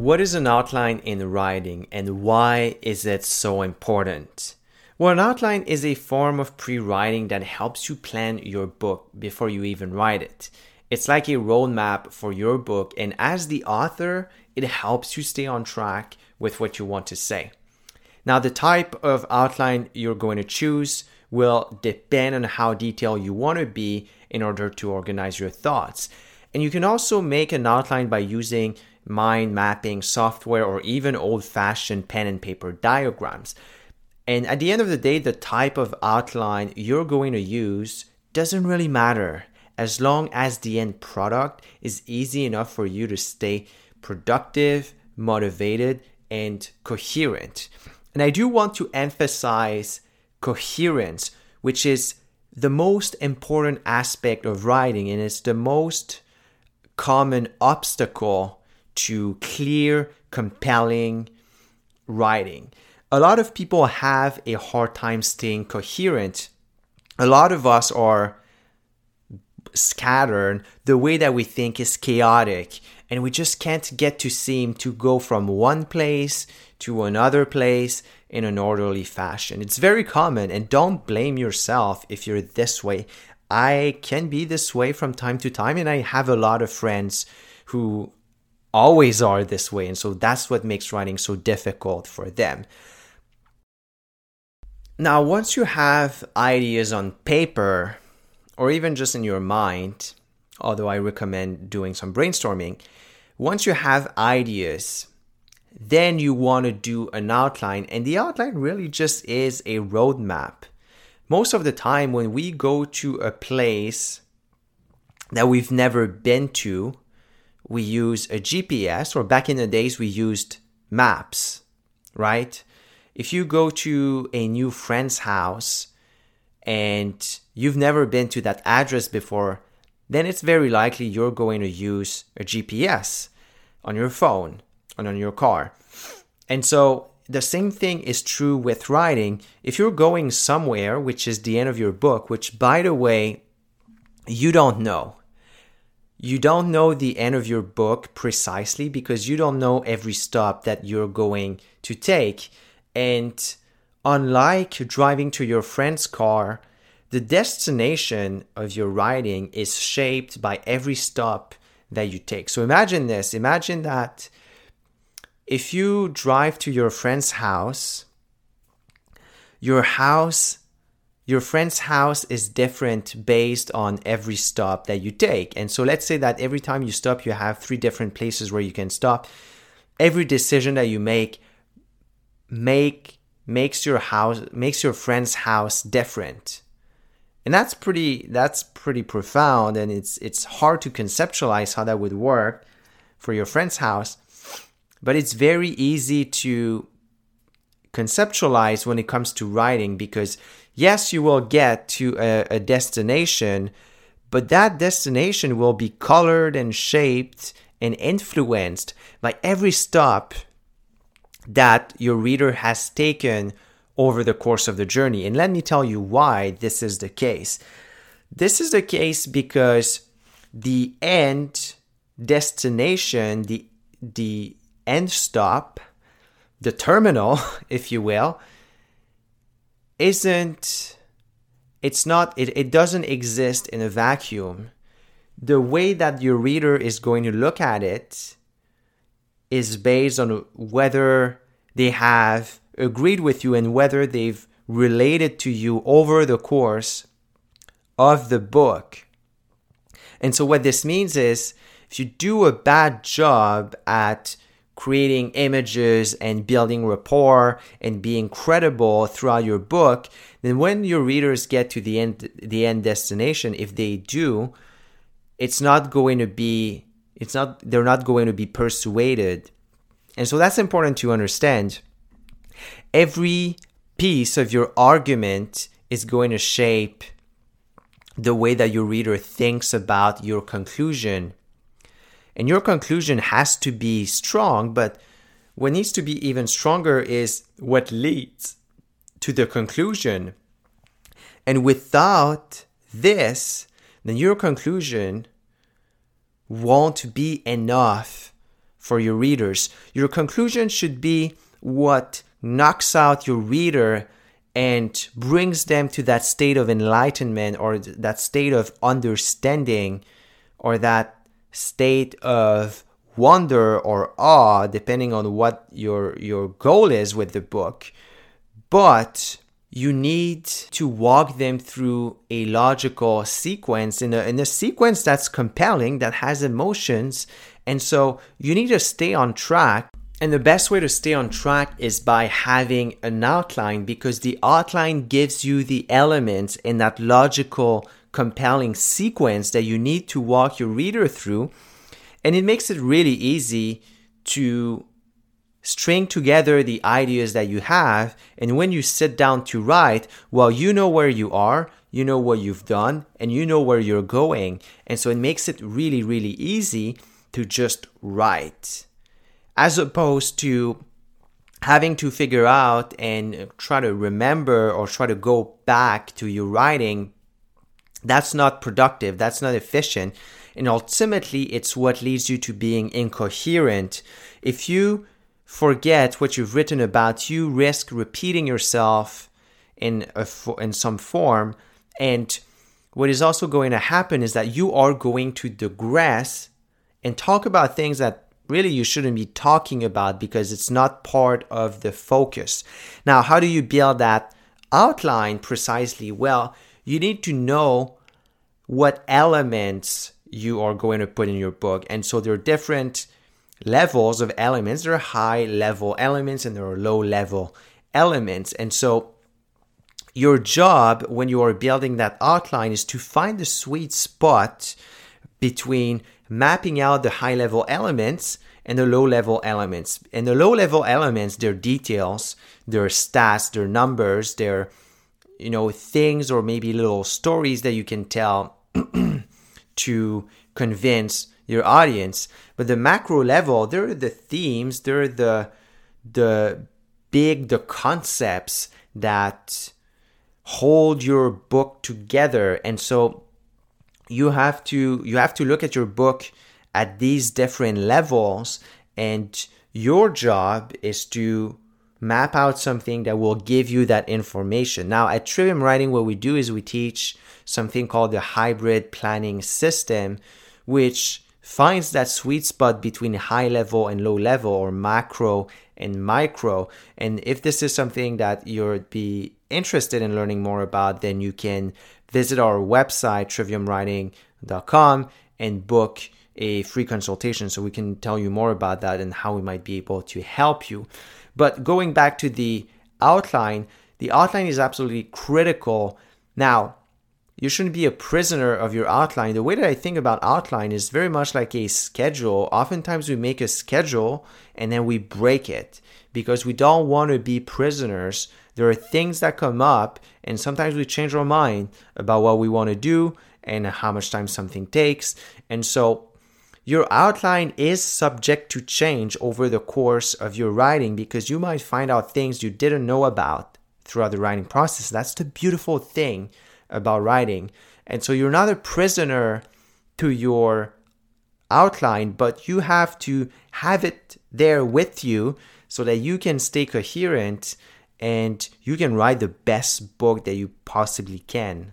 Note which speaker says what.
Speaker 1: What is an outline in writing and why is it so important? Well, an outline is a form of pre writing that helps you plan your book before you even write it. It's like a roadmap for your book, and as the author, it helps you stay on track with what you want to say. Now, the type of outline you're going to choose will depend on how detailed you want to be in order to organize your thoughts. And you can also make an outline by using mind mapping software or even old fashioned pen and paper diagrams. And at the end of the day, the type of outline you're going to use doesn't really matter as long as the end product is easy enough for you to stay productive, motivated, and coherent. And I do want to emphasize coherence, which is the most important aspect of writing and it's the most common obstacle to clear, compelling writing. A lot of people have a hard time staying coherent. A lot of us are scattered. The way that we think is chaotic, and we just can't get to seem to go from one place to another place in an orderly fashion. It's very common, and don't blame yourself if you're this way. I can be this way from time to time, and I have a lot of friends who always are this way. And so that's what makes writing so difficult for them. Now, once you have ideas on paper or even just in your mind, although I recommend doing some brainstorming, once you have ideas, then you want to do an outline. And the outline really just is a roadmap. Most of the time, when we go to a place that we've never been to, we use a GPS, or back in the days, we used maps, right? If you go to a new friend's house and you've never been to that address before, then it's very likely you're going to use a GPS on your phone and on your car. And so the same thing is true with writing. If you're going somewhere, which is the end of your book, which by the way, you don't know, you don't know the end of your book precisely because you don't know every stop that you're going to take. And unlike driving to your friend's car, the destination of your writing is shaped by every stop that you take. So imagine this imagine that if you drive to your friend's house, your house your friend's house is different based on every stop that you take. And so let's say that every time you stop, you have three different places where you can stop. Every decision that you make make makes your house makes your friend's house different. And that's pretty that's pretty profound and it's it's hard to conceptualize how that would work for your friend's house. But it's very easy to conceptualize when it comes to writing because yes, you will get to a, a destination, but that destination will be colored and shaped and influenced by every stop that your reader has taken over the course of the journey. And let me tell you why this is the case. This is the case because the end destination, the the end stop, the terminal, if you will, isn't it's not it, it doesn't exist in a vacuum the way that your reader is going to look at it is based on whether they have agreed with you and whether they've related to you over the course of the book. And so, what this means is if you do a bad job at creating images and building rapport and being credible throughout your book, then when your readers get to the end the end destination, if they do, it's not going to be it's not they're not going to be persuaded. And so that's important to understand. every piece of your argument is going to shape the way that your reader thinks about your conclusion. And your conclusion has to be strong, but what needs to be even stronger is what leads to the conclusion. And without this, then your conclusion won't be enough for your readers. Your conclusion should be what knocks out your reader and brings them to that state of enlightenment or that state of understanding or that state of wonder or awe depending on what your your goal is with the book. But you need to walk them through a logical sequence in a, in a sequence that's compelling that has emotions. And so you need to stay on track. And the best way to stay on track is by having an outline because the outline gives you the elements in that logical, compelling sequence that you need to walk your reader through. And it makes it really easy to string together the ideas that you have. And when you sit down to write, well, you know where you are, you know what you've done, and you know where you're going. And so it makes it really, really easy to just write as opposed to having to figure out and try to remember or try to go back to your writing that's not productive that's not efficient and ultimately it's what leads you to being incoherent if you forget what you've written about you risk repeating yourself in a, in some form and what is also going to happen is that you are going to digress and talk about things that really you shouldn't be talking about because it's not part of the focus. Now, how do you build that outline precisely? Well, you need to know what elements you are going to put in your book. And so there are different levels of elements. There are high level elements and there are low level elements. And so your job when you are building that outline is to find the sweet spot between mapping out the high level elements and the low level elements. And the low level elements, their details, their stats, their numbers, their you know things or maybe little stories that you can tell to convince your audience. But the macro level, there are the themes, there are the the big the concepts that hold your book together. And so you have to you have to look at your book at these different levels and your job is to map out something that will give you that information. Now, at Trivium Writing, what we do is we teach something called the hybrid planning system, which finds that sweet spot between high level and low level or macro and micro. And if this is something that you'd be interested in learning more about, then you can visit our website, triviumwriting.com, and book a free consultation so we can tell you more about that and how we might be able to help you. But going back to the outline, the outline is absolutely critical. Now, you shouldn't be a prisoner of your outline. The way that I think about outline is very much like a schedule. Oftentimes we make a schedule and then we break it because we don't want to be prisoners there are things that come up, and sometimes we change our mind about what we want to do and how much time something takes. And so, your outline is subject to change over the course of your writing because you might find out things you didn't know about throughout the writing process. That's the beautiful thing about writing. And so, you're not a prisoner to your outline, but you have to have it there with you so that you can stay coherent and you can write the best book that you possibly can.